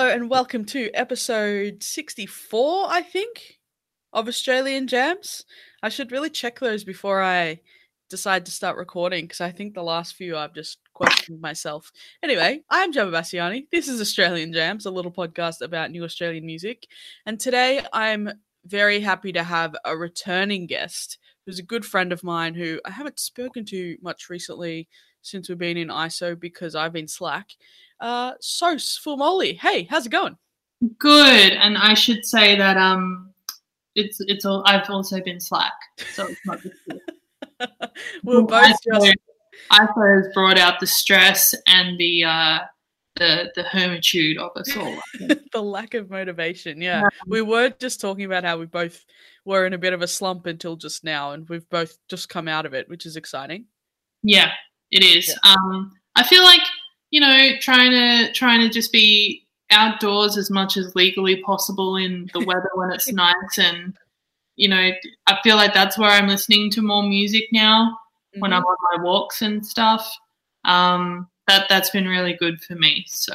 Hello and welcome to episode 64, I think, of Australian Jams. I should really check those before I decide to start recording because I think the last few I've just questioned myself. Anyway, I'm Gemma Bassiani. This is Australian Jams, a little podcast about new Australian music. And today I'm very happy to have a returning guest who's a good friend of mine who I haven't spoken to much recently since we've been in ISO because I've been slack. Uh, Sos Fuamoli. Hey, how's it going? Good, and I should say that um, it's it's all. I've also been slack, so it's not just you. We're both just ISO has brought out the stress and the uh, the the hermitude of us all. The lack of motivation. Yeah. We were just talking about how we both were in a bit of a slump until just now, and we've both just come out of it, which is exciting. yeah, it is. Um, I feel like you know trying to trying to just be outdoors as much as legally possible in the weather when it's nice and you know I feel like that's where I'm listening to more music now when I'm on my walks and stuff. Um, that that's been really good for me. So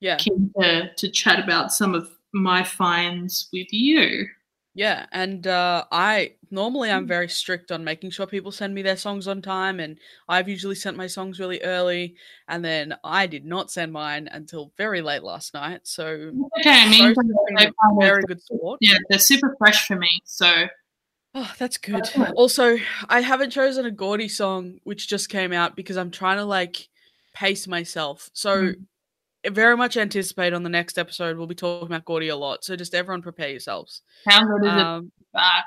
Yeah. keen to to chat about some of my finds with you. Yeah, and uh, I normally I'm very strict on making sure people send me their songs on time, and I've usually sent my songs really early, and then I did not send mine until very late last night. So Okay, I mean, Sos has been they're a kind of- very good sport. yeah, they're super fresh for me. So Oh, that's good. good. Also, I haven't chosen a Gordi song which just came out because I'm trying to like pace myself. So Mm. Very much anticipate on the next episode we'll be talking about Gordi a lot. So just everyone prepare yourselves. how good is Um, it back?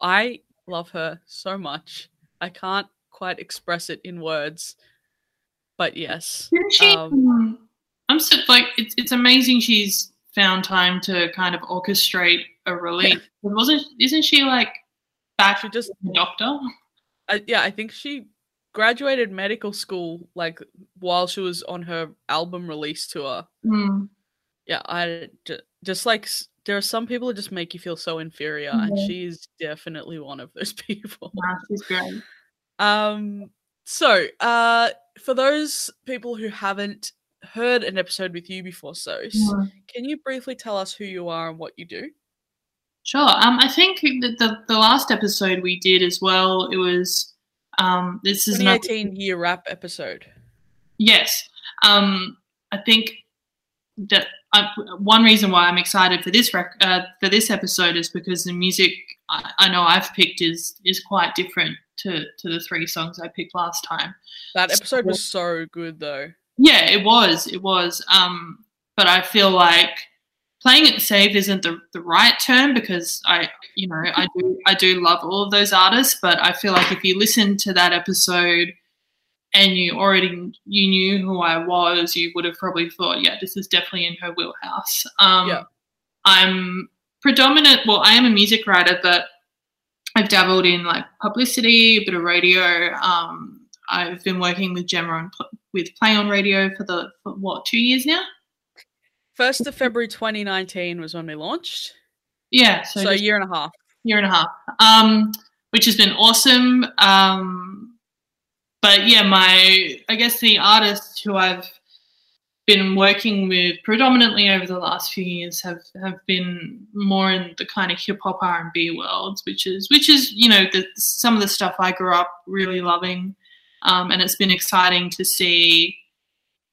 I love her so much. I can't quite express it in words. But yes. She? um, um, I'm so like it's it's amazing she's found time to kind of orchestrate a release. But Wasn't isn't she like back She just a doctor? I, yeah, I think she graduated medical school like while she was on her album release tour. Hmm. Yeah, I just like there are some people that just make you feel so inferior, and Yeah. she's definitely one of those people. Nah, she's great. Um, so uh, for those people who haven't heard an episode with you before, so Yeah. can you briefly tell us who you are and what you do? Sure. Um, I think the, the the last episode we did as well. It was um. This is another 2018 year rap episode. Yes. Um, I think that I, one reason why I'm excited for this rec- uh, for this episode is because the music I, I know I've picked is is quite different to to the three songs I picked last time. That episode was so good, though. Yeah, it was. It was. Um, but I feel like playing it safe isn't the, the right term because I, you know, I do I do love all of those artists, but I feel like if you listen to that episode and you already you knew who I was, you would have probably thought, yeah, this is definitely in her wheelhouse. Um, Yeah. I'm predominant. Well, I am a music writer, but I've dabbled in like publicity, a bit of radio. Um, I've been working with Gemma on with Play on Radio for the for what two years now. First of February 2019 was when we launched, Yeah, so, so, a year and a half. year and a half, um, which has been awesome. Um, but yeah, my I guess the artists who I've been working with predominantly over the last few years have have been more in the kind of hip hop R and B worlds, which is which is you know the, some of the stuff I grew up really loving, um, and it's been exciting to see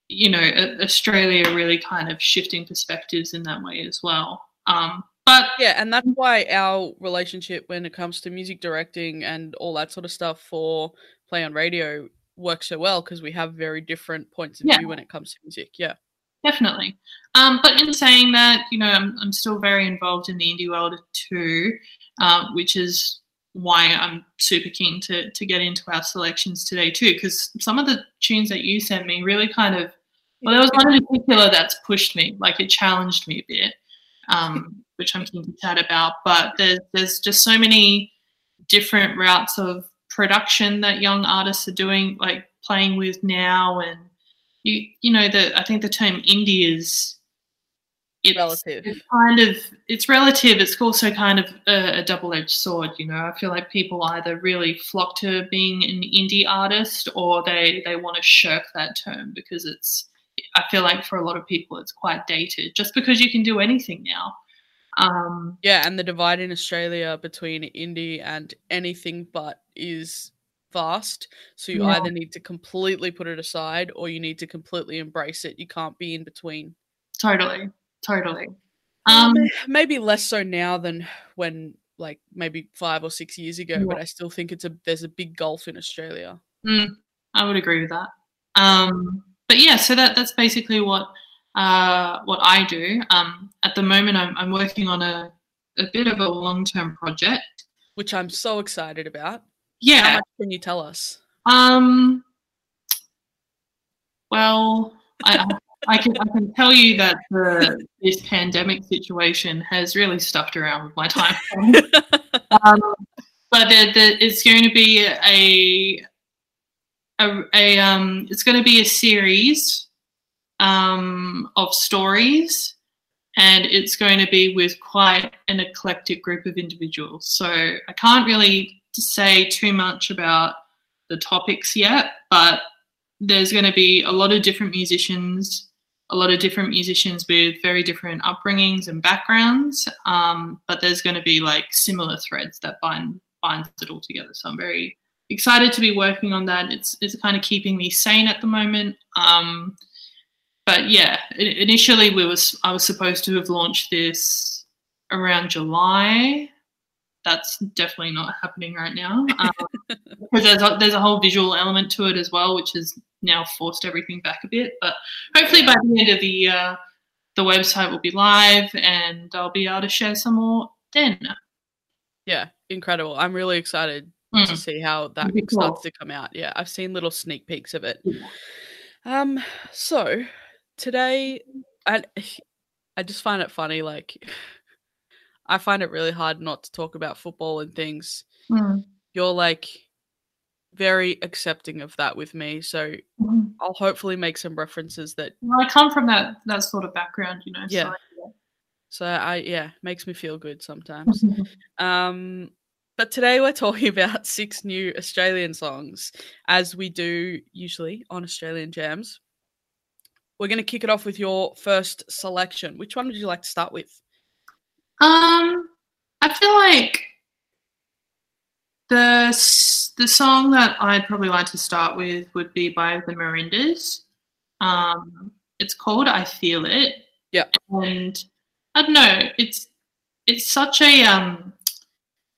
you know Australia really kind of shifting perspectives in that way as well. Um, but yeah, and that's why our relationship when it comes to music directing and all that sort of stuff for play on radio works so well because we have very different points of Yeah. view when it comes to music. Yeah. definitely. Um, but in saying that, you know, I'm, I'm still very involved in the indie world too, uh, which is why I'm super keen to to get into our selections today too, because some of the tunes that you sent me really kind of well, there was one in particular that's pushed me, like it challenged me a bit, um, which I'm keen to chat about. But there's there's just so many different routes of production that young artists are doing, like playing with now, and you you know the I think the term indie is it's, Relative. It's kind of it's relative. It's also kind of a, a double-edged sword. You know, I feel like people either really flock to being an indie artist or they they want to shirk that term because it's. I feel like for a lot of people it's quite dated. Just because you can do anything now. Um, Yeah, and the divide in Australia between indie and anything but is vast. So you Yeah. either need to completely put it aside or you need to completely embrace it. You can't be in between. totally, totally. Um, Um, maybe less so now than when like maybe five or six years ago, Yeah. but I still think it's a there's a big gulf in Australia. Mm, I would agree with that. Um, but yeah, so that that's basically what uh, what I do. Um, at the moment, I'm I'm working on a a bit of a long term project. Which I'm so excited about. How Yeah. much can you tell us? Um. Well, I I- can I can tell you that the this pandemic situation has really stuffed around with my time. um, but the, the, it's going to be a a, a um, it's going to be a series um, of stories, and it's going to be with quite an eclectic group of individuals. So I can't really say too much about the topics yet, but there's going to be a lot of different musicians a lot of different musicians with very different upbringings and backgrounds. Um, but there's going to be like similar threads that bind binds it all together. So I'm very excited to be working on that. It's it's kind of keeping me sane at the moment. Um, but yeah, initially we was I was supposed to have launched this around July. That's definitely not happening right now um, because there's a, there's a whole visual element to it as well, which has now forced everything back a bit. But hopefully by the end of the year, the website will be live and I'll be able to share some more then. yeah, incredible. I'm really excited to Mm. see how that cool. starts to come out. Yeah, I've seen little sneak peeks of it. Yeah. Um, so today, I I just find it funny. Like, I find it really hard not to talk about football and things. Mm. You're like very accepting of that with me, so Mhm. I'll hopefully make some references that. Well, I come from that that sort of background, you know. Yeah. So, So I yeah makes me feel good sometimes. Mhm. Um, but today we're talking about six new Australian songs, as we do usually on Australian Jams. We're going to kick it off with your first selection. Which one would you like to start with? Um, I feel like the the song that I'd probably like to start with would be by the Merindas. Um, it's called "I Feel It." Yeah. and I don't know. It's it's such a um.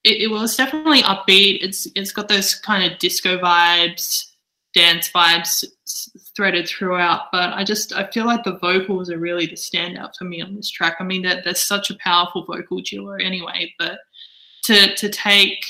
It, it was definitely upbeat. It's it's got those kind of disco vibes, dance vibes threaded throughout. But I just I feel like the vocals are really the standout for me on this track. I mean, that there's such a powerful vocal duo anyway, but to to take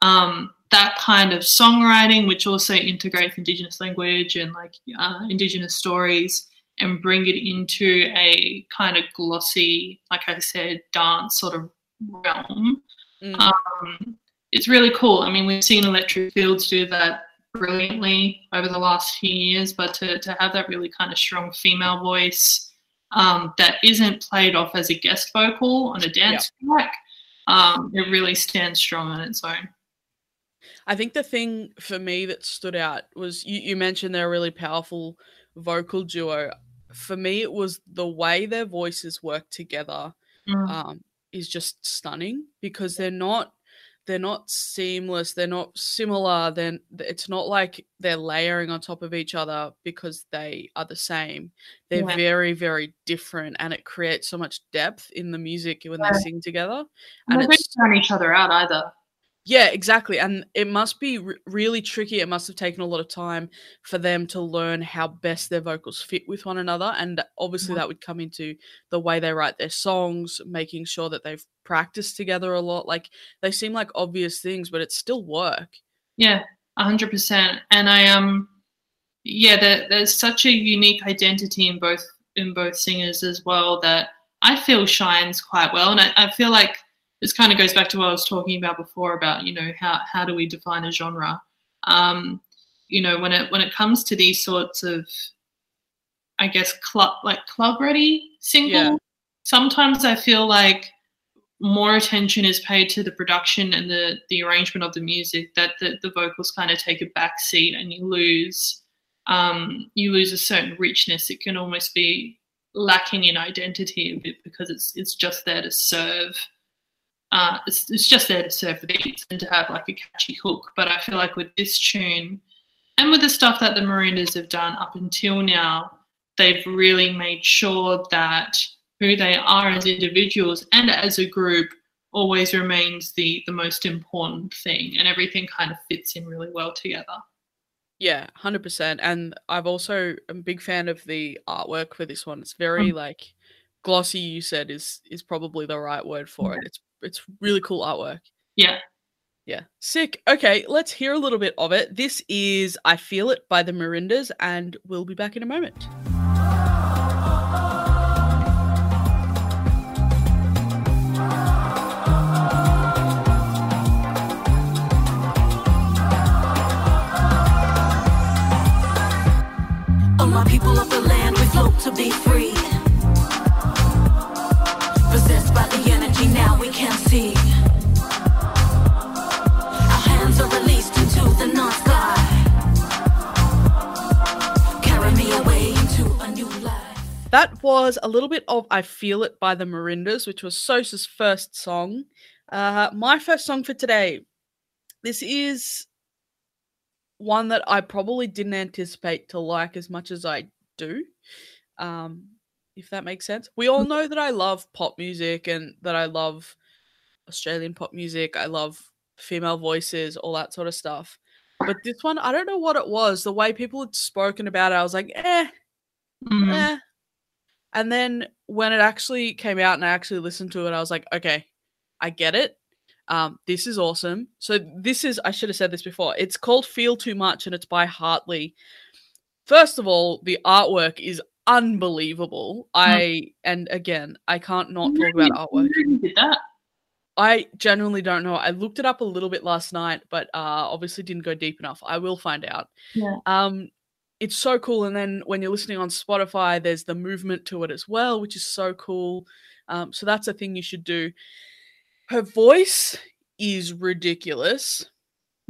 um, that kind of songwriting, which also integrates Indigenous language and like uh, Indigenous stories, and bring it into a kind of glossy, like I said, dance sort of realm. Mm, Um, it's really cool. I mean, we've seen Electric Fields do that brilliantly over the last few years, but to, to have that really kind of strong female voice um, that isn't played off as a guest vocal on a dance track, um, it really stands strong on its own. I think the thing for me that stood out was you, you mentioned they're a really powerful vocal duo. For me, it was the way their voices work together Mm. um, is just stunning because they're not they're not seamless they're not similar then it's not like they're layering on top of each other because they are the same they're Yeah. very very different and it creates so much depth in the music when Yeah. they sing together And and they don't drown each other out either. Yeah, exactly. And it must be re- really tricky. It must have taken a lot of time for them to learn how best their vocals fit with one another. And obviously, Mhm. that would come into the way they write their songs, making sure that they've practiced together a lot. Like they seem like obvious things, but it's still work. Yeah, a hundred percent. And I um, yeah, there, there's such a unique identity in both in both singers as well that I feel shines quite well. And I, I feel like this kind of goes back to what I was talking about before about you know how how do we define a genre? Um, you know when it when it comes to these sorts of, I guess club like club ready single. Yeah. Sometimes I feel like more attention is paid to the production and the the arrangement of the music that the, the vocals kind of take a back seat and you lose um, you lose a certain richness it can almost be lacking in identity a bit because it's it's just there to serve uh, it's, it's just there to serve the beats and to have like a catchy hook but i feel like with this tune and with the stuff that the Merindas have done up until now they've really made sure that who they are as individuals and as a group always remains the the most important thing and everything kind of fits in really well together Yeah, hundred percent. And I've also am a big fan of the artwork for this one. It's very like glossy. You said is is probably the right word for it. It's it's really cool artwork. yeah Yeah. Sick. Okay, let's hear a little bit of it. This is I Feel It by the Merindas, and we'll be back in a moment. All my people of the land, we float to be free. That was a little bit of I Feel It by the Merindas, which was Sosa's first song. Uh, my first song for today. This is one that I probably didn't anticipate to like as much as I do. Um, if that makes sense. We all know that I love pop music and that I love Australian pop music. I love female voices, all that sort of stuff. But this one, I don't know what it was. The way people had spoken about it, I was like, eh, Mhm. eh. And then when it actually came out and I actually listened to it, I was like, okay, I get it. Um, this is awesome. So this is I should have said this before. It's called Feel Too Much and it's by Hartley. First of all, the artwork is unbelievable. I and again, I can't not talk about artwork. Did that I genuinely don't know. I looked it up a little bit last night, but uh, obviously didn't go deep enough. I will find out. Yeah. Um, it's so cool. And then when you're listening on Spotify, there's the movement to it as well, which is so cool. Um, so that's a thing you should do. Her voice is ridiculous,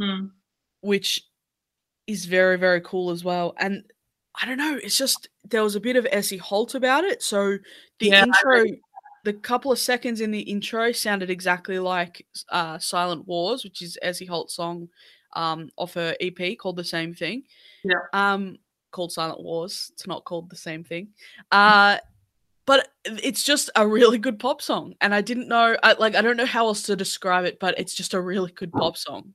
Mm. which is very very cool as well. And I don't know, it's just there was a bit of Essie Holt about it. So the Yeah, intro, the couple of seconds in the intro sounded exactly like uh, Silent Wars, which is Essie Holt's song um, off her EP called the same thing. Yeah. Um, called Silent Wars. It's not called the same thing. Uh, but it's just a really good pop song, and I didn't know, I, like, I don't know how else to describe it, but it's just a really good pop song.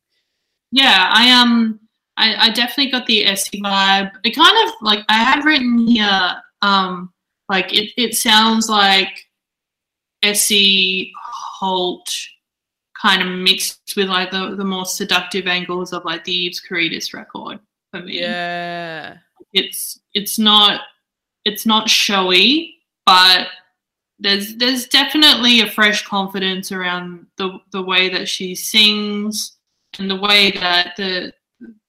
Yeah, I um, I, I definitely got the Essie vibe. It kind of like I have written here, um, like it, it sounds like Essie Holt kind of mixed with like the, the more seductive angles of like the Eves Karydas record for me. Yeah. It's it's not it's not showy, but there's there's definitely a fresh confidence around the the way that she sings and the way that the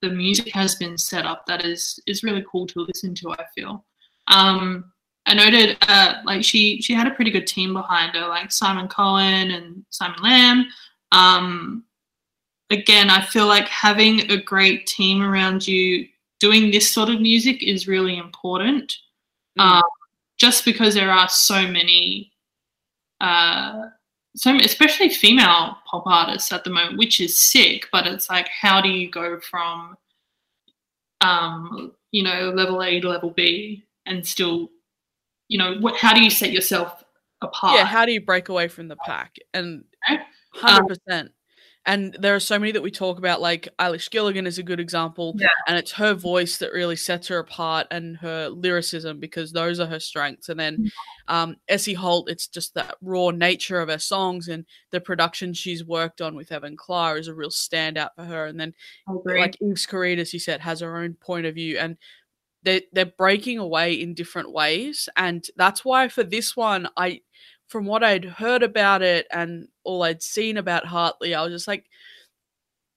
the music has been set up that is is really cool to listen to i feel um i noted uh like she she had a pretty good team behind her like simon cohen and simon lamb um again, I feel like having a great team around you doing this sort of music is really important. Mm. Um, just because there are so many, uh, so especially female pop artists at the moment, which is sick. But it's like, how do you go from, um, you know, level A to level B and still, you know, what, how do you set yourself apart? Yeah, how do you break away from the pack? And Okay. Hundred percent. And there are so many that we talk about, like Eilish Gilligan is a good example, Yeah. and it's her voice that really sets her apart and her lyricism because those are her strengths. And then um, Essie Holt, it's just that raw nature of her songs and the production she's worked on with Evan Clark is a real standout for her. And then like Eves Karydas, you said, has her own point of view, and they they're breaking away in different ways, and that's why for this one, I, from what I'd heard about it and all I'd seen about Hartley, I was just like,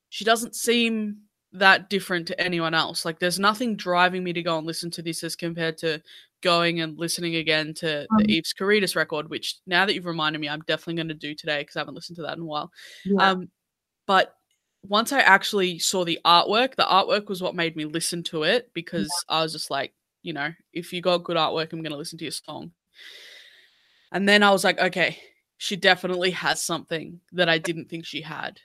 she doesn't seem that different to anyone else. Like, there's nothing driving me to go and listen to this as compared to going and listening again to Um, the Eves Karydas record, which now that you've reminded me, I'm definitely going to do today because I haven't listened to that in a while. Yeah. Um, but once I actually saw the artwork, the artwork was what made me listen to it because I was just like, you know, if you got good artwork, I'm going to listen to your song. And then I was like, okay, she definitely has something that I didn't think she had.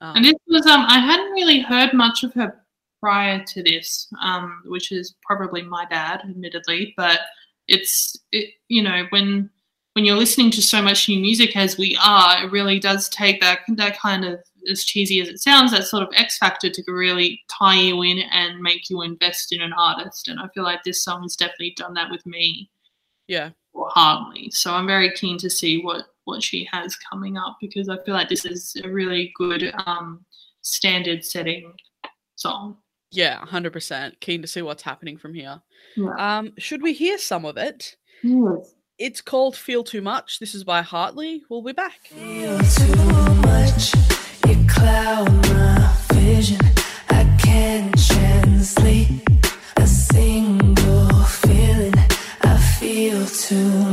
Um, And this was um I hadn't really heard much of her prior to this, um, which is probably my bad, admittedly, but it's it you know, when when you're listening to so much new music as we are, it really does take that that kind of as cheesy as it sounds, that sort of X factor to really tie you in and make you invest in an artist. And I feel like this song has definitely done that with me yeah, or Hartley. So I'm very keen to see what what she has coming up because I feel like this is a really good um, standard setting song. yeah, 100%. Keen to see what's happening from here. Yeah. Um, should we hear some of it? Yes. It's called Feel Too Much. This is by Hartley. We'll be back. Feel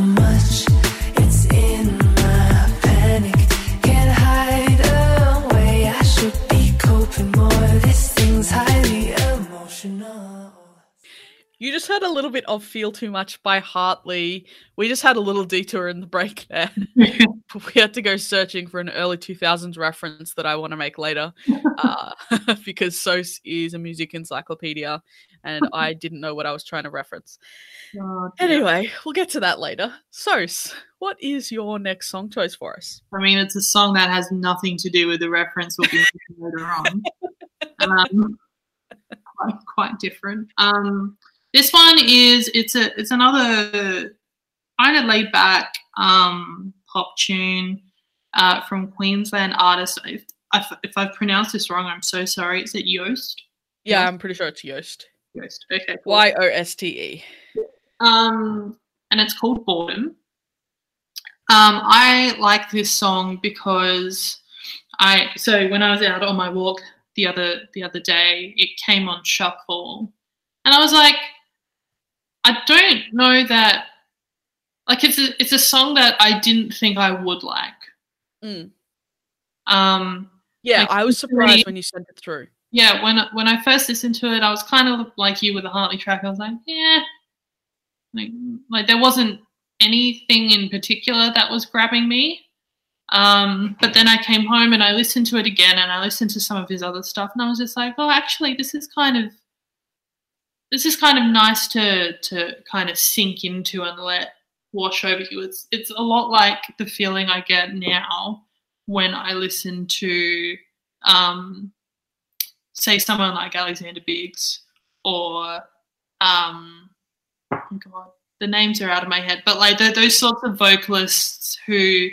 You just heard a little bit of Feel Too Much by Hartley. We just had a little detour in the break there. we had to go searching for an early 2000s reference that I want to make later uh, because SOS is a music encyclopedia and I didn't know what I was trying to reference. Oh. Anyway, we'll get to that later. SOS, what is your next song choice for us? I mean, it's a song that has nothing to do with the reference we'll be making later on. Um, quite, quite different. Um, this one is it's a it's another kind of laid back um, pop tune uh, from Queensland artist. If, if, I've pronounced this wrong, I'm so sorry. Is it Yoste? Yeah, I'm pretty sure it's Yoste. Yoste. Okay. cool. Y O S T E. Um, and it's called Boredom. Um, I like this song because I so when I was out on my walk the other the other day, it came on shuffle, and I was like, I don't know that like it's a it's a song that I didn't think I would like. Mm. Um, Yeah, Like, I was surprised really- when you sent it through. yeah, when when I first listened to it, I was kind of like you with the Hartley track. I was like, yeah, like like there wasn't anything in particular that was grabbing me. Um, but then I came home and I listened to it again, and I listened to some of his other stuff, and I was just like, oh, actually, this is kind of this is kind of nice to to kind of sink into and let wash over you. It's it's a lot like the feeling I get now when I listen to um, say someone like Alexander Biggs or um oh god the names are out of my head but like th- those sorts of vocalists who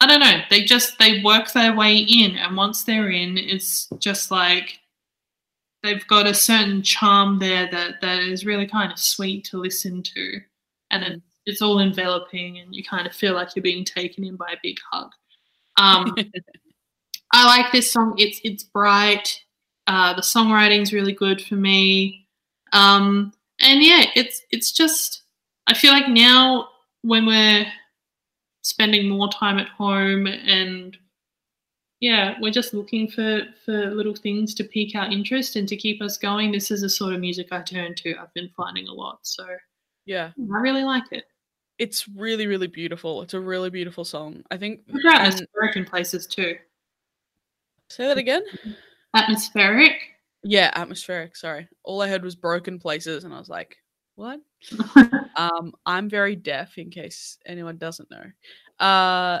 I don't know they just they work their way in and once they're in it's just like they've got a certain charm there that that is really kind of sweet to listen to and it, it's all enveloping and you kind of feel like you're being taken in by a big hug um I like this song. It's it's bright. Uh, the songwriting's really good for me. Um, and yeah, it's it's just I feel like now when we're spending more time at home and yeah, we're just looking for for little things to pique our interest and to keep us going. This is the sort of music I turn to. I've been finding a lot, so Yeah. I really like it. It's really, really beautiful. It's a really beautiful song. I think It's and- atmospheric in places too. say that again. Atmospheric. Yeah, atmospheric. Sorry. All I heard was broken places, and I was like, what? Um, I'm very deaf, in case anyone doesn't know. Uh,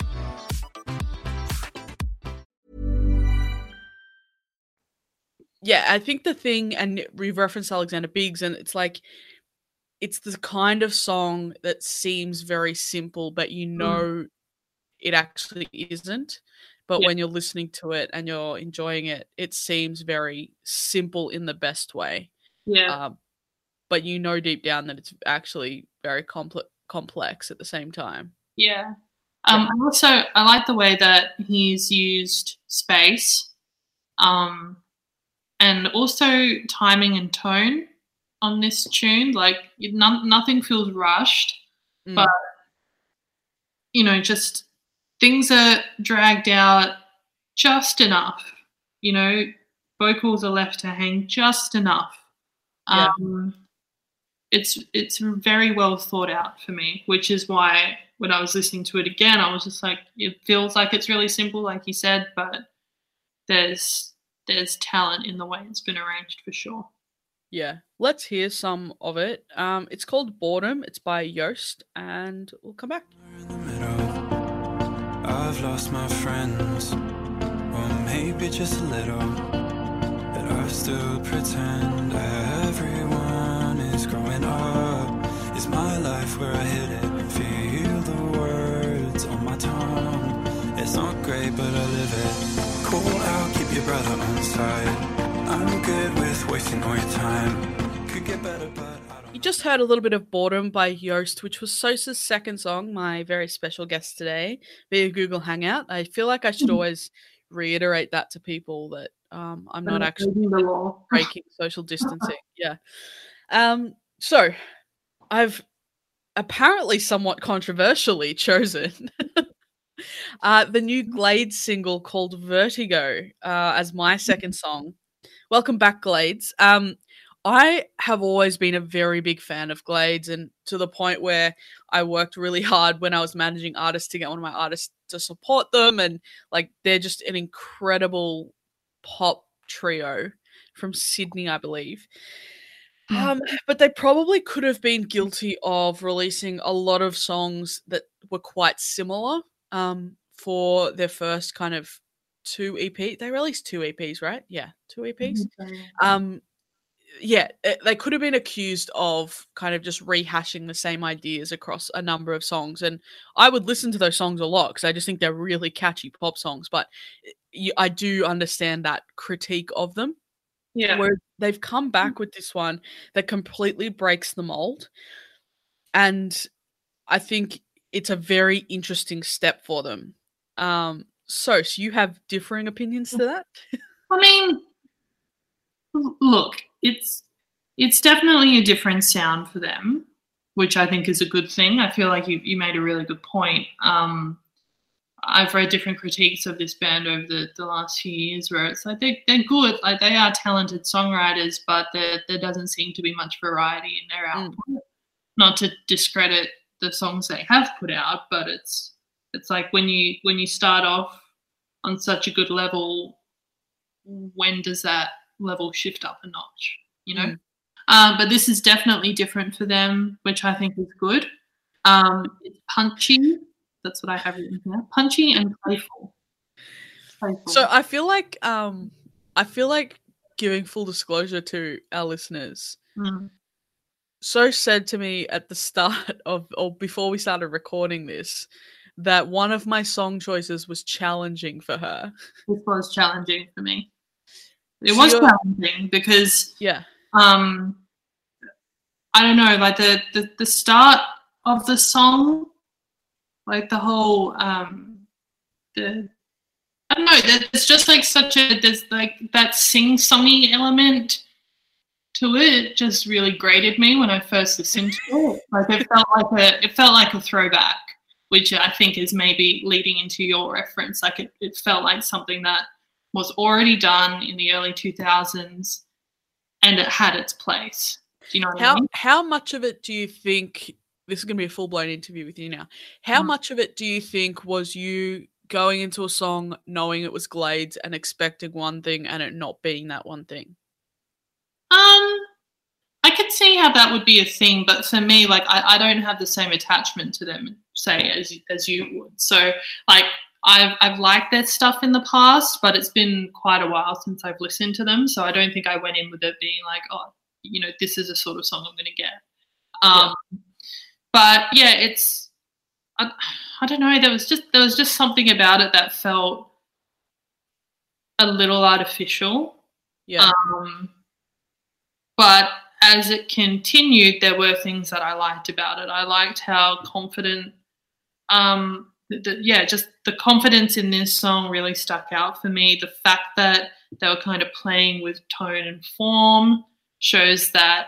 Yeah, I think the thing, and we've referenced Alexander Biggs, and it's like, it's the kind of song that seems very simple, but you know it actually isn't. But Yeah. when you're listening to it and you're enjoying it, it seems very simple in the best way. Yeah. Um, but you know deep down that it's actually very complex complex at the same time. Yeah. Um, I also I like the way that he's used space, um, and also timing and tone on this tune. Like none, nothing feels rushed, Mm. but you know, just things are dragged out just enough. You know, vocals are left to hang just enough. Yeah. Um, it's it's very well thought out for me, which is why when I was listening to it again, I was just like, it feels like it's really simple, like you said, but there's there's talent in the way it's been arranged for sure. Yeah, let's hear some of it. Um, it's called Boredom. It's by Yoste, and we'll come back. in the middle. I've lost my friends, or maybe just a little. But I still pretend everyone is growing up. Is my life where I hit it? Feel the words on my tongue. It's not great, but I live it. Call out, keep your brother on side. I'm good with wasting all your time. Could get better, but You just heard a little bit of Boredom by Yoste, which was Sosa's second song, my very special guest today via Google Hangout. I feel like I should always reiterate that to people that um, I'm not actually Breaking breaking social distancing. Yeah. Um, so I've apparently somewhat controversially chosen uh, the new Glades single called Vertigo uh, as my second song. Welcome back, Glades. Um, I have always been a very big fan of Glades, and to the point where I worked really hard when I was managing artists to get one of my artists to support them, and like they're just an incredible pop trio from Sydney, I believe. Um, but they probably could have been guilty of releasing a lot of songs that were quite similar um, for their first kind of two EP. They released two EPs, right? Yeah, two EPs. Um, yeah, eh, they could have been accused of kind of just rehashing the same ideas across a number of songs, and I would listen to those songs a lot because I just think they're really catchy pop songs. But eh, y- I do understand that critique of them. Yeah. Where they've come back with this one that completely breaks the mold. And I think it's a very interesting step for them. Um, so, so you have differing opinions to that? I mean, look, it's it's definitely a different sound for them, which I think is a good thing. I feel like you, you made a really good point. Um, I've read different critiques of this band over the, the last few years where it's like they, they're good, like they are talented songwriters, but there, there doesn't seem to be much variety in their Mm. output. Not to discredit the songs they have put out, but it's it's like when you when you start off on such a good level, when does that level shift up a notch? You know. Mm. Um, but this is definitely different for them, which I think is good. Um, it's punchy. That's what I have written here. Punchy and playful. Playful. So I feel like um I feel like giving full disclosure to our listeners. Mm. So said to me at the start of or before we started recording this that one of my song choices was challenging for her. this was challenging for me. It So was challenging because Yeah. um I don't know, like the, the the start of the song, like the whole um the I don't know, it's just like such a there's like that sing songy element to it just really grated me when I first listened to it. Like it felt like a it felt like a throwback, which I think is maybe leading into your reference. Like it, it felt like something that was already done in the early 2000s and it had its place. Do you know what I How mean? how much of it do you think this is going to be a full blown interview with you now? How Mm. much of it do you think was you going into a song knowing it was Glades and expecting one thing and it not being that one thing? Um, See how that would be a thing, but for me, like I, I don't have the same attachment to them, say as as you would. So, like I've I've liked their stuff in the past, but it's been quite a while since I've listened to them. So I don't think I went in with it being like, oh, you know, this is a sort of song I'm going to get. Um, but yeah, it's I, I don't know. There was just there was just something about it that felt a little artificial. Yeah. Um, but as it continued, there were things that I liked about it. I liked how confident, um, the, yeah, just the confidence in this song really stuck out for me. The fact that they were kind of playing with tone and form shows that,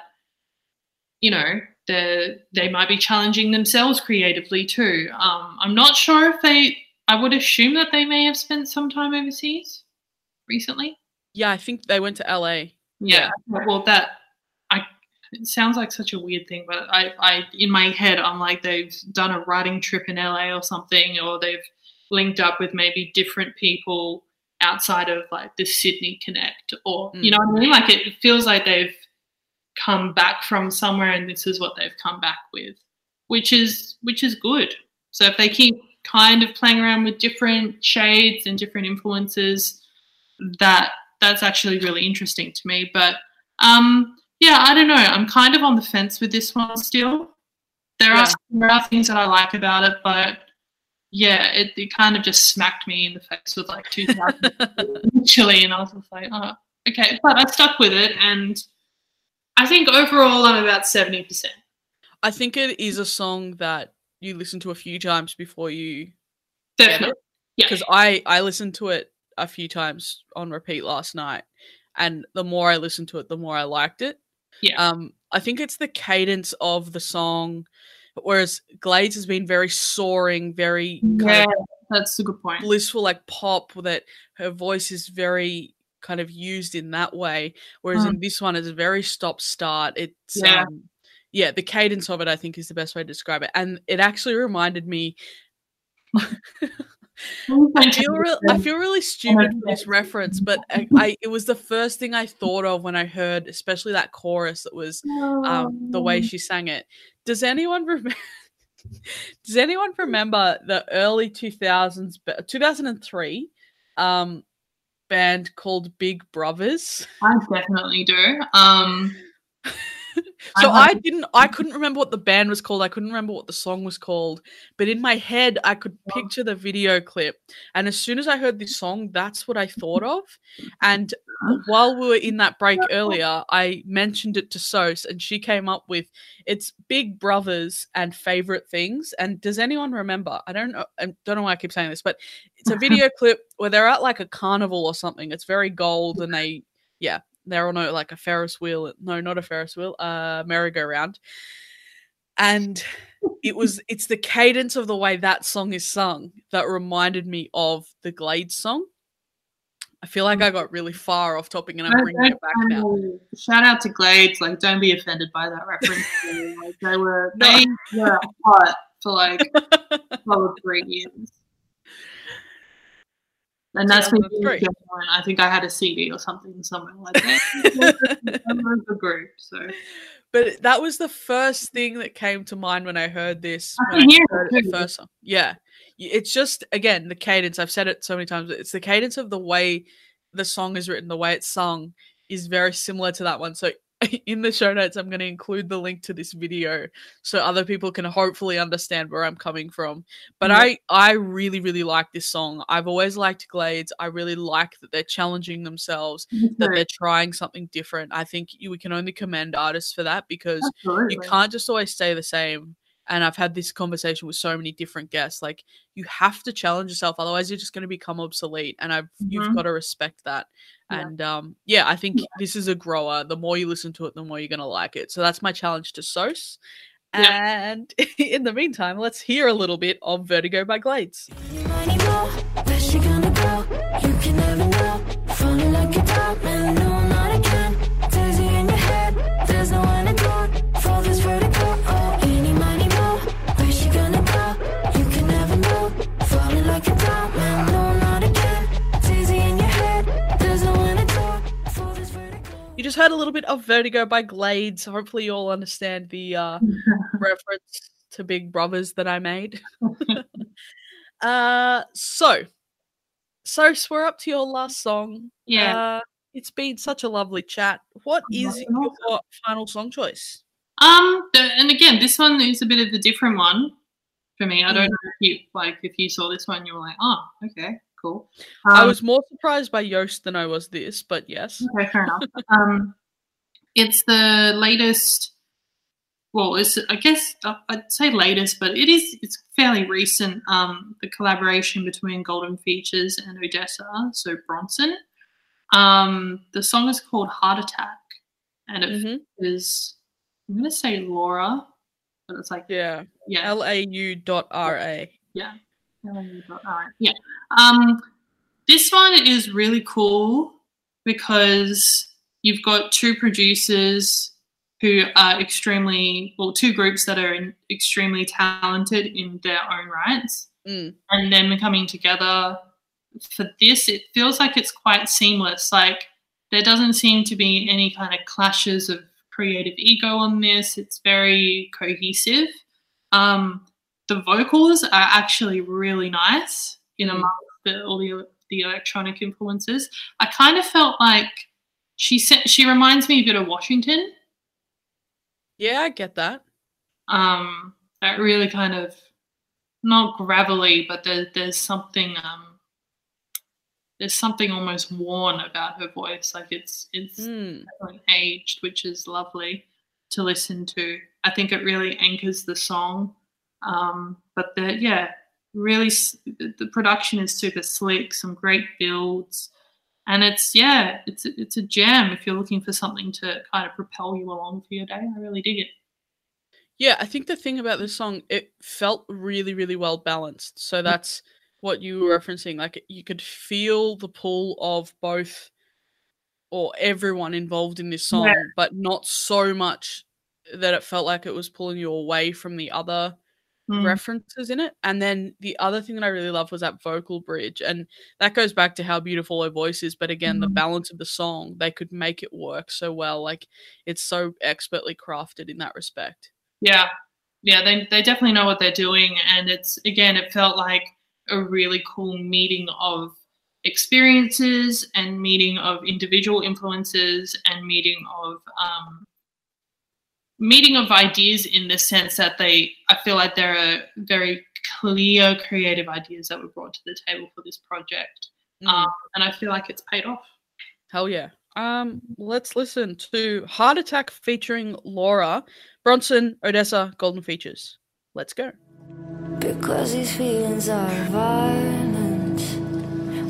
you know, they they might be challenging themselves creatively too. Um, I'm not sure if they. I would assume that they may have spent some time overseas recently. yeah, I think they went to LA. Yeah. Well, that it sounds like such a weird thing, but I, I in my head I'm like they've done a writing trip in LA or something, or they've linked up with maybe different people outside of like the Sydney Connect, or you know what I mean? Like it feels like they've come back from somewhere, and this is what they've come back with, which is which is good. So if they keep kind of playing around with different shades and different influences, that that's actually really interesting to me. But um, yeah, I don't know. I'm kind of on the fence with this one still. There Yeah. are there are things that I like about it, but yeah, it, it kind of just smacked me in the face with like 2000 initially, and I was just like, oh, okay. But I stuck with it, and I think overall I'm about seventy percent. I think it is a song that you listen to a few times before you Definitely. it. Yeah. Because I I listened to it a few times on repeat last night, and the more I listened to it, the more I liked it. Yeah. Um, I think it's the cadence of the song, whereas Glades has been very soaring, very kind Yeah, of that's a good point. blissful, like pop. That her voice is very kind of used in that way, whereas Mm. in this one, it's a very stop start. It's Yeah. um, yeah, the cadence of it, I think, is the best way to describe it, and it actually reminded me. I feel real, I feel really stupid for this reference, but I, I it was the first thing I thought of when I heard, especially that chorus that was um, the way she sang it. Does anyone remember? Does anyone remember the early two thousands, two thousand and three, um, band called Big Brovaz? I definitely do. Um, So I I didn't, I couldn't remember what the band was called. I couldn't remember what the song was called, but in my head, I could picture the video clip. And as soon as I heard this mm-hmm. song, that's what I thought of. And uh-huh. while we were in that break earlier, I mentioned it to Sos, and she came up with it's Big Brovaz and favorite things. And does anyone remember? I don't know. I don't know why I keep saying this, but it's a video clip where they're at like a carnival or something. It's very gold, and they, yeah, they're on a, like a Ferris wheel. No, not a Ferris wheel, uh, merry-go-round. And it was it's the cadence of the way that song is sung that reminded me of the Glades song. I feel like I got really far off topic and I'm bringing it back now. Shout out to Glades. Like, don't be offended by that reference. like, they were they were hot for like solid three years. And that's me being 2003. genuine. I think I had a CD or something somewhere like that. The group. So But that was the first thing that came to mind when I heard this. I when hear heard it first song. Yeah. It's just again the cadence. I've said it so many times. It's the cadence of the way the song is written, the way it's sung is very similar to that one. So in the show notes, I'm going to include the link to this video so other people can hopefully understand where I'm coming from. But Yeah. I I really really like this song. I've always liked Glades. I really like that they're challenging themselves that they're trying something different. I think you, we can only commend artists for that because Absolutely. you can't just always stay the same. And I've had this conversation with so many different guests. Like you have to challenge yourself, otherwise you're just going to become obsolete. And I've you've Mhm. got to respect that. Yeah. And um, yeah, I think Yeah. this is a grower. The more you listen to it, the more you're going to like it. So that's my challenge to Sos. Yeah. And in the meantime, let's hear a little bit of Vertigo by Glades. You just heard a little bit of Vertigo by Glades. Hopefully, you all understand the uh, reference to Big Brovaz that I made. uh, so, so we're up to your last song. Yeah. Uh, it's been such a lovely chat. What is your final song choice? Um, the, and again, this one is a bit of a different one for me. I Mm. don't know if you like if you saw this one, you were like, oh, okay, cool. I Um, was more surprised by Yoste than I was this, but yes. okay, fair enough. um, it's the latest. Well, it's I guess uh, I'd say latest, but it is it's fairly recent. Um, the collaboration between Golden Features and Odesza, so Bronson. Um, the song is called Heart Attack, and it Mhm. is I'm gonna say Laura, but it's like Yeah. yeah, L A U dot R A. yeah. Alright. Yeah. Um, this one is really cool because you've got two producers who are extremely well, two groups that are extremely talented in their own rights, Mm. and then coming together for this. It feels like it's quite seamless. Like there doesn't seem to be any kind of clashes of creative ego on this. It's very cohesive. Um, the vocals are actually really nice in Mm. amongst the, all the, the electronic influences. I kind of felt like she said she reminds me a bit of Washington. Yeah, I get that. Um, that really kind of not gravelly, but there, there's something um, there's something almost worn about her voice. Like it's it's Mm. aged, which is lovely to listen to. I think it really anchors the song. Um, but the yeah, really the production is super slick, some great builds, and it's yeah, it's a- it's a jam if you're looking for something to kind of propel you along for your day. I really dig it. Yeah, I think the thing about this song, it felt really, really well balanced. So that's what you were referencing. Like you could feel the pull of both or everyone involved in this song, Yeah. but not so much that it felt like it was pulling you away from the other Mm. references in it. And then the other thing that I really loved was that vocal bridge. And that goes back to how beautiful her voice is. But again, the Mhm. balance of the song, they could make it work so well. Like it's so expertly crafted in that respect. Yeah, yeah, they they definitely know what they're doing, and it's again, it felt like a really cool meeting of experiences and meeting of individual influences and meeting of um, meeting of ideas in the sense that they I feel like there are very clear creative ideas that were brought to the table for this project, Mm. um, and I feel like it's paid off. Hell yeah. Um, let's listen to Heart Attack featuring Laura, Bronson, Odesza, Golden Features. Let's go. Because these feelings are violent.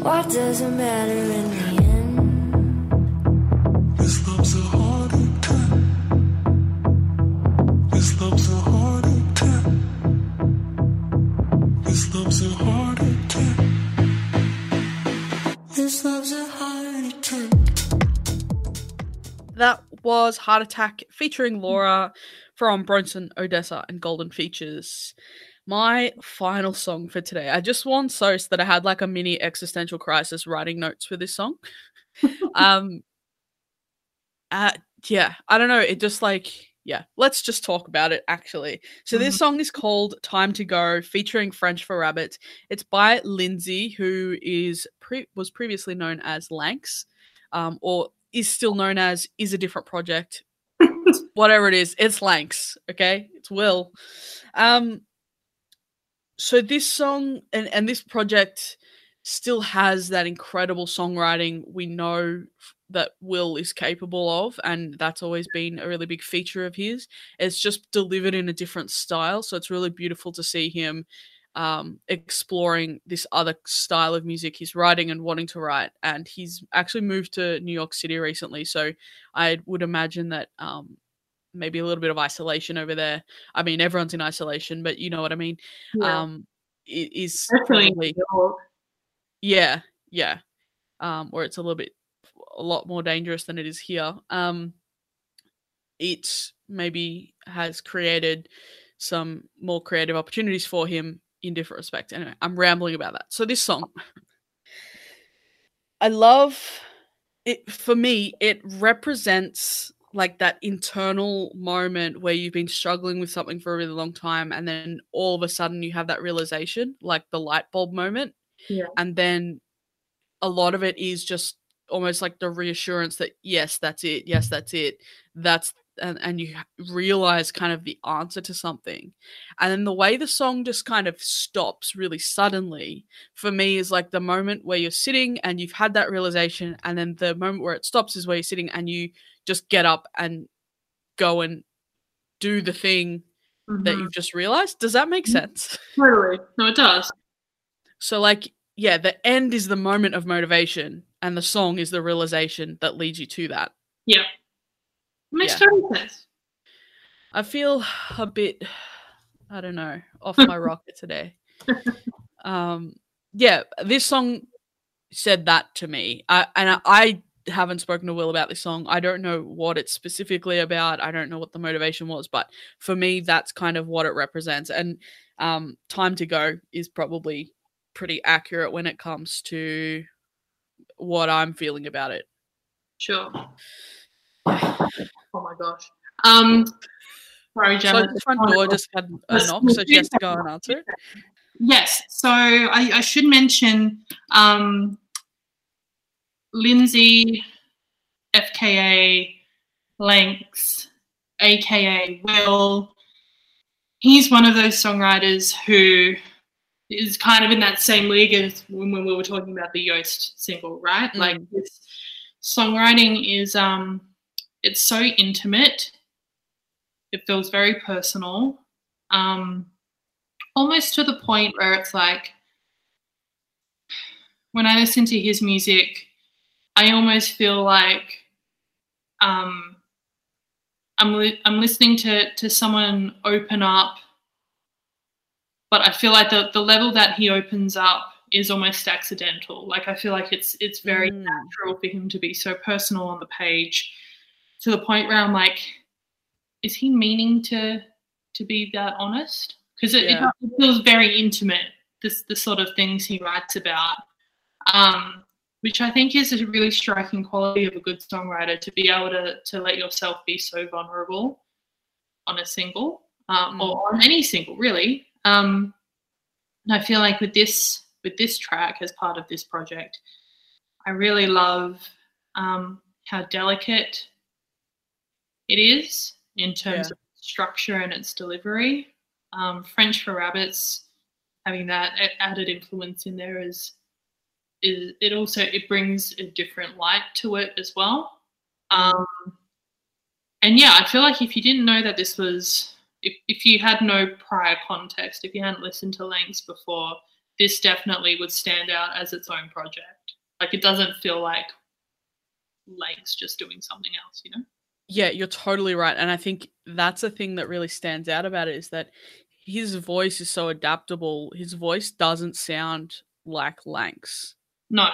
What does it matter in the end? This love's a That was Heart Attack featuring Laura from Bronson, Odesza, and Golden Features. My final song for today. I just warned Sos that I had like a mini existential crisis writing notes for this song. um uh, yeah, I don't know. It just like yeah, let's just talk about it actually. So this song is called Time to Go featuring French for Rabbit. It's by Lindsay who is pre- was previously known as Lanks um or is still known as is a different project. Whatever it is, it's Lanks, okay? It's Will. Um so this song and and this project still has that incredible songwriting we know that Will is capable of, and that's always been a really big feature of his. It's just delivered in a different style, so it's really beautiful to see him um, exploring this other style of music he's writing and wanting to write. And he's actually moved to New York City recently, so I would imagine that um, maybe a little bit of isolation over there. I mean, everyone's in isolation, but you know what I mean. Yeah. Um, it is Especially in probably yeah, yeah. Um, where it's a little bit a lot more dangerous than it is here. Um, it maybe has created some more creative opportunities for him in different respects. Anyway, I'm rambling about that. So this song, I love it. For me, it represents like that internal moment where you've been struggling with something for a really long time, and then all of a sudden you have that realization, like the light bulb moment Yeah. and then a lot of it is just almost like the reassurance that yes that's it yes that's it that's and, and you realize kind of the answer to something and then the way the song just kind of stops really suddenly for me is like the moment where you're sitting and you've had that realization and then the moment where it stops is where you're sitting and you just get up and go and do the thing that Mhm. you've just realized does that make Mhm. sense Totally. No, it does. So, like, yeah, the end is the moment of motivation, and the song is the realization that leads you to that. Yeah. Makes Yeah. total sense. I feel a bit, I don't know, off my rocker today. Um, yeah, this song said that to me, I, and I, I haven't spoken to Will about this song. I don't know what it's specifically about. I don't know what the motivation was, but for me, that's kind of what it represents. And um, "Time to Go" is probably pretty accurate when it comes to what I'm feeling about it. Sure. My gosh. Um, sorry, So the front door just had a knock, so she has to go and answer it. Yes. So I, I should mention um, Lindsay, FKA, Lanks, aka Will. He's one of those songwriters who is kind of in that same league as when, when we were talking about the Yoste single, right? Like his songwriting is um it's so intimate. It feels very personal. Um almost to the point where it's like when I listen to his music, I almost feel like um, I'm li- I'm listening to to someone open up, but I feel like the the level that he opens up is almost accidental. Like I feel like it's it's very Mm. natural for him to be so personal on the page, to the point where I'm like, is he meaning to to be that honest? Because it, it feels very intimate. This the sort of things he writes about, um, which I think is a really striking quality of a good songwriter to be able to to let yourself be so vulnerable on a single um, or on any single really. Um, and I feel like with this with this track as part of this project, I really love um, how delicate it is in terms Yeah. of structure and its delivery. Um, French for Rabbits, having that added influence in there is is it also it brings a different light to it as well. Um, and yeah, I feel like if you didn't know that this was if, if you had no prior context, if you hadn't listened to Lanks before, this definitely would stand out as its own project. Like it doesn't feel like Lanks just doing something else, you know? Yeah, you're totally right. And I think that's a thing that really stands out about it is that his voice is so adaptable. His voice doesn't sound like Lanks No.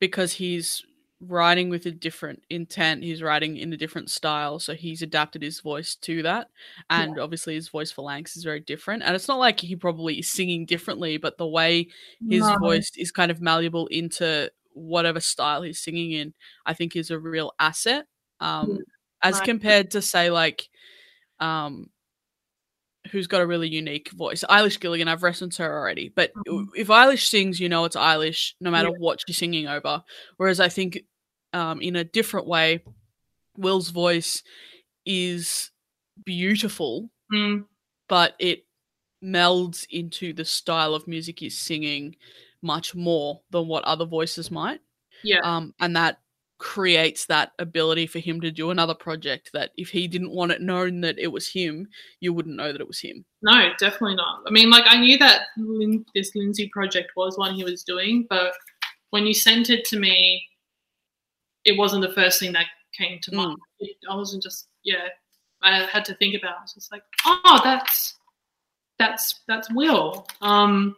because he's writing with a different intent. He's writing in a different style, so he's adapted his voice to that. And obviously, his voice for Lanks is very different. And it's not like he probably is singing differently, but the way his No. voice is kind of malleable into whatever style he's singing in, I think is a real asset. Um, as compared to say like, um, who's got a really unique voice. Eilish Gilligan, I've referenced her already, but Mhm. if Eilish sings, you know it's Eilish, no matter Yeah. what she's singing over. Whereas I think, um, in a different way, Will's voice is beautiful, Mm, but it melds into the style of music he's singing much more than what other voices might. yeah. Um, and that creates that ability for him to do another project that if he didn't want it known that it was him, you wouldn't know that it was him. No, definitely not. I mean, like I knew that Lin- this Lindsay project was one he was doing, but when you sent it to me, it wasn't the first thing that came to Mm. mind. I wasn't just yeah. I had to think about. It. I was just like, oh, that's that's that's Will. Um,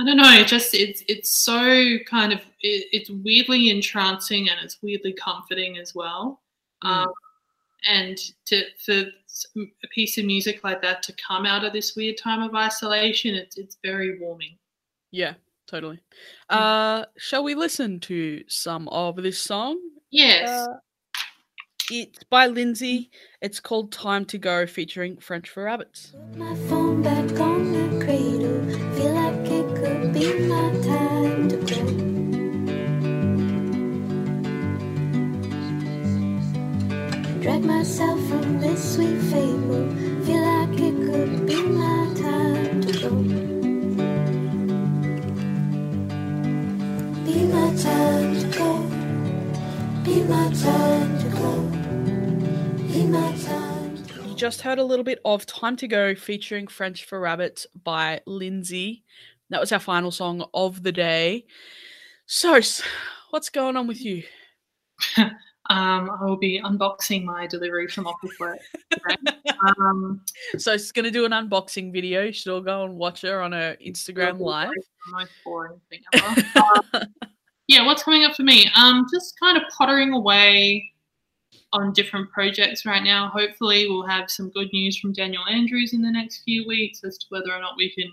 I don't know. It just it's it's so kind of it, it's weirdly entrancing and it's weirdly comforting as well. Mm. Um, and to for a piece of music like that to come out of this weird time of isolation, it's it's very warming. Yeah, totally. Uh, shall we listen to some of this song? Yes. Uh, it's by Lindsay. It's called Time to Go featuring French for Rabbits. Sweet fable. Feel like it could be my time to go. Be my time to go. Be my time to go. Be my time. You just heard a little bit of Time to Go featuring French for Rabbits by Lindsay. That was our final song of the day. So, what's going on with you? Um, I will be unboxing my delivery from Officeworks today. um, So, she's going to do an unboxing video. You should all go and watch her on her Instagram live. most boring thing ever. Um, yeah, what's coming up for me? Um, just kind of pottering away on different projects right now. Hopefully, we'll have some good news from Daniel Andrews in the next few weeks as to whether or not we can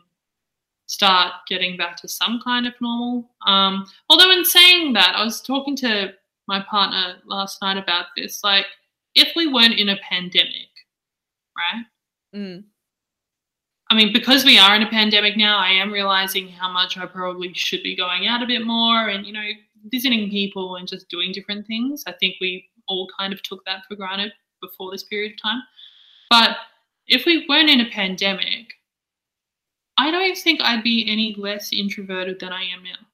start getting back to some kind of normal. Um, although, in saying that, I was talking to my partner last night about this. Like, if we weren't in a pandemic, right? Mm, I mean, because we are in a pandemic now, I am realizing how much I probably should be going out a bit more and, you know, visiting people and just doing different things. I think we all kind of took that for granted before this period of time. But if we weren't in a pandemic, I don't think I'd be any less introverted than I am now.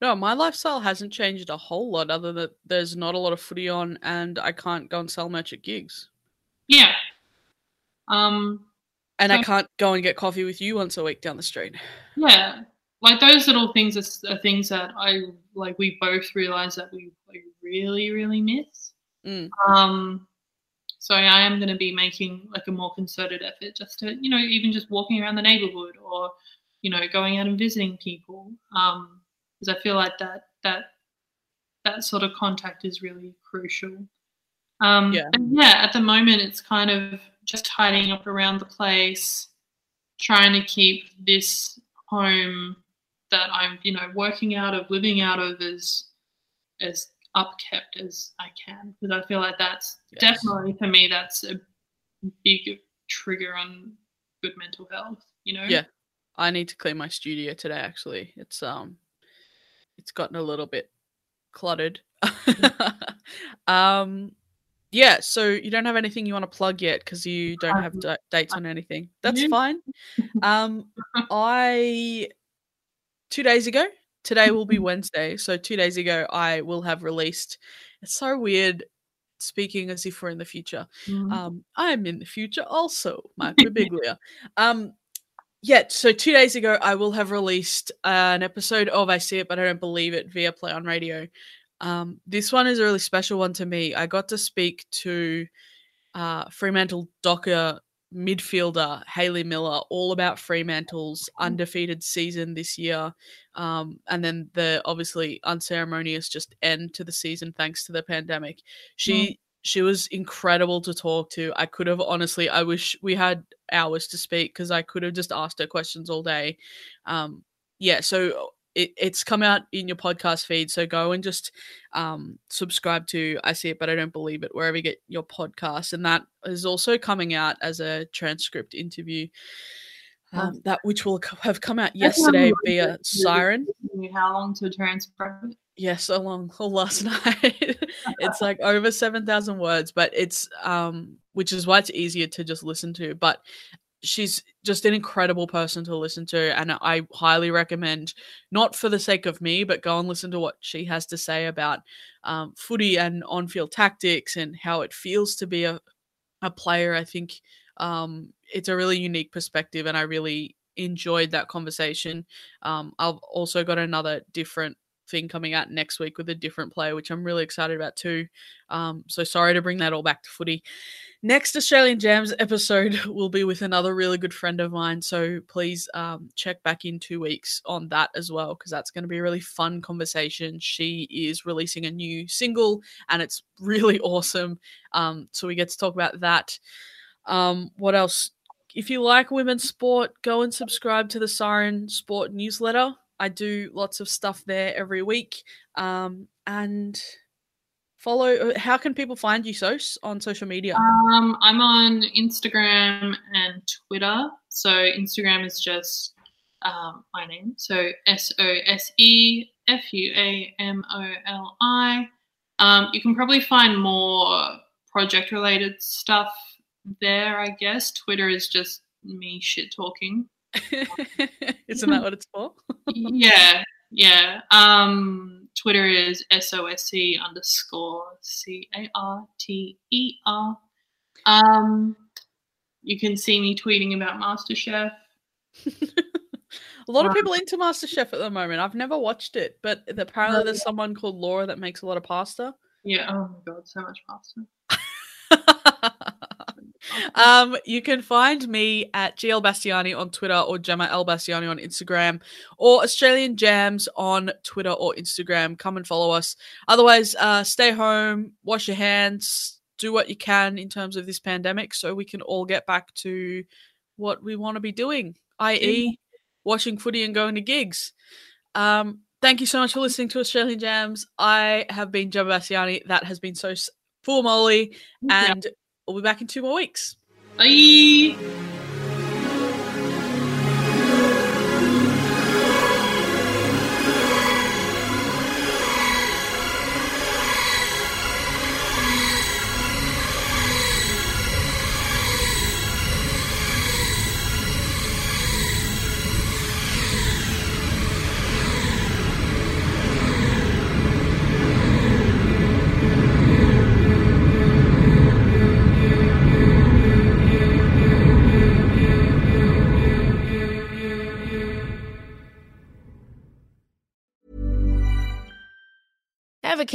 No, my lifestyle hasn't changed a whole lot, other than there's not a lot of footy on, and I can't go and sell merch at gigs, Yeah. Um, and I can't go and get coffee with you once a week down the street. yeah like those little things are, are things that i like we both realize that we like, really really miss Mm. um so i am going to be making like a more concerted effort just to you know even just walking around the neighborhood or you know going out and visiting people um because i feel like that that that sort of contact is really crucial um Yeah. yeah at the moment it's kind of just tidying up around the place trying to keep this home that I'm, you know, working out of, living out of as as upkept as I can. Because I feel like that's Yes. definitely for me that's a big trigger on good mental health, you know? Yeah. I need to clean my studio today. Actually, it's um, it's gotten a little bit cluttered. um, yeah. So you don't have anything you want to plug yet because you don't have Um, da- dates on anything. That's fine. Um, I two days ago. Today will be Wednesday, so two days ago I will have released. It's so weird speaking as if we're in the future. Mhm. Um, I'm in the future also, Mike Birbiglia. um, yeah, so two days ago, I will have released an episode of I See It, but I Don't Believe It via Play on Radio. Um, this one is a really special one to me. I got to speak to uh, Fremantle Docker midfielder Hayley Miller, all about Fremantle's undefeated season this year, um, and then the obviously unceremonious just end to the season thanks to the pandemic. She she was incredible to talk to. I could have honestly, I wish we had hours to speak because I could have just asked her questions all day. Um, yeah, so it, it's come out in your podcast feed. So go and just um, subscribe to I See It, but I don't believe it, wherever you get your podcast. And that is also coming out as a transcript interview. Um, that which will have come out yesterday via Siren. How long to transcribe it? Yes, long. all last night. it's like over 7,000 words, but it's um which is why it's easier to just listen to, but she's just an incredible person to listen to and I highly recommend not for the sake of me, but go and listen to what she has to say about um, footy and on-field tactics and how it feels to be a a player. I think um, it's a really unique perspective, and I really enjoyed that conversation. Um, I've also got another different thing coming out next week with a different player, which I'm really excited about too. Um, so sorry to bring that all back to footy. Next Australian Jams episode will be with another really good friend of mine. So please um, check back in two weeks on that as well, because that's going to be a really fun conversation. She is releasing a new single and it's really awesome. Um, so we get to talk about that. Um, what else? If you like women's sport, go and subscribe to the Siren Sport newsletter. I do lots of stuff there every week. Um, and follow. uh, How can people find you, Sos, on social media? Um, I'm on Instagram and Twitter. So Instagram is just um, my name. So S O S E F U A M O L I. Um, you can probably find more project related stuff there, I guess. Twitter is just me shit talking. Isn't that what it's for? yeah, yeah. Um, Twitter is SOSC underscore C A R T E R. Um, you can see me tweeting about MasterChef. a lot of Um, people into MasterChef at the moment. I've never watched it, but apparently there's someone called Laura that makes a lot of pasta. Yeah. Oh my god, so much pasta. Um, you can find me at GL Bastiani on Twitter or Gemma L Bastiani on Instagram or Australian Jams on Twitter or Instagram. Come and follow us. Otherwise, uh, stay home, wash your hands, do what you can in terms of this pandemic so we can all get back to what we want to be doing, i.e., watching footy and going to gigs. Um, thank you so much for listening to Australian Jams. I have been Gemma Bastiani. That has been so Fuamoli, Yeah. We'll be back in two more weeks. Bye.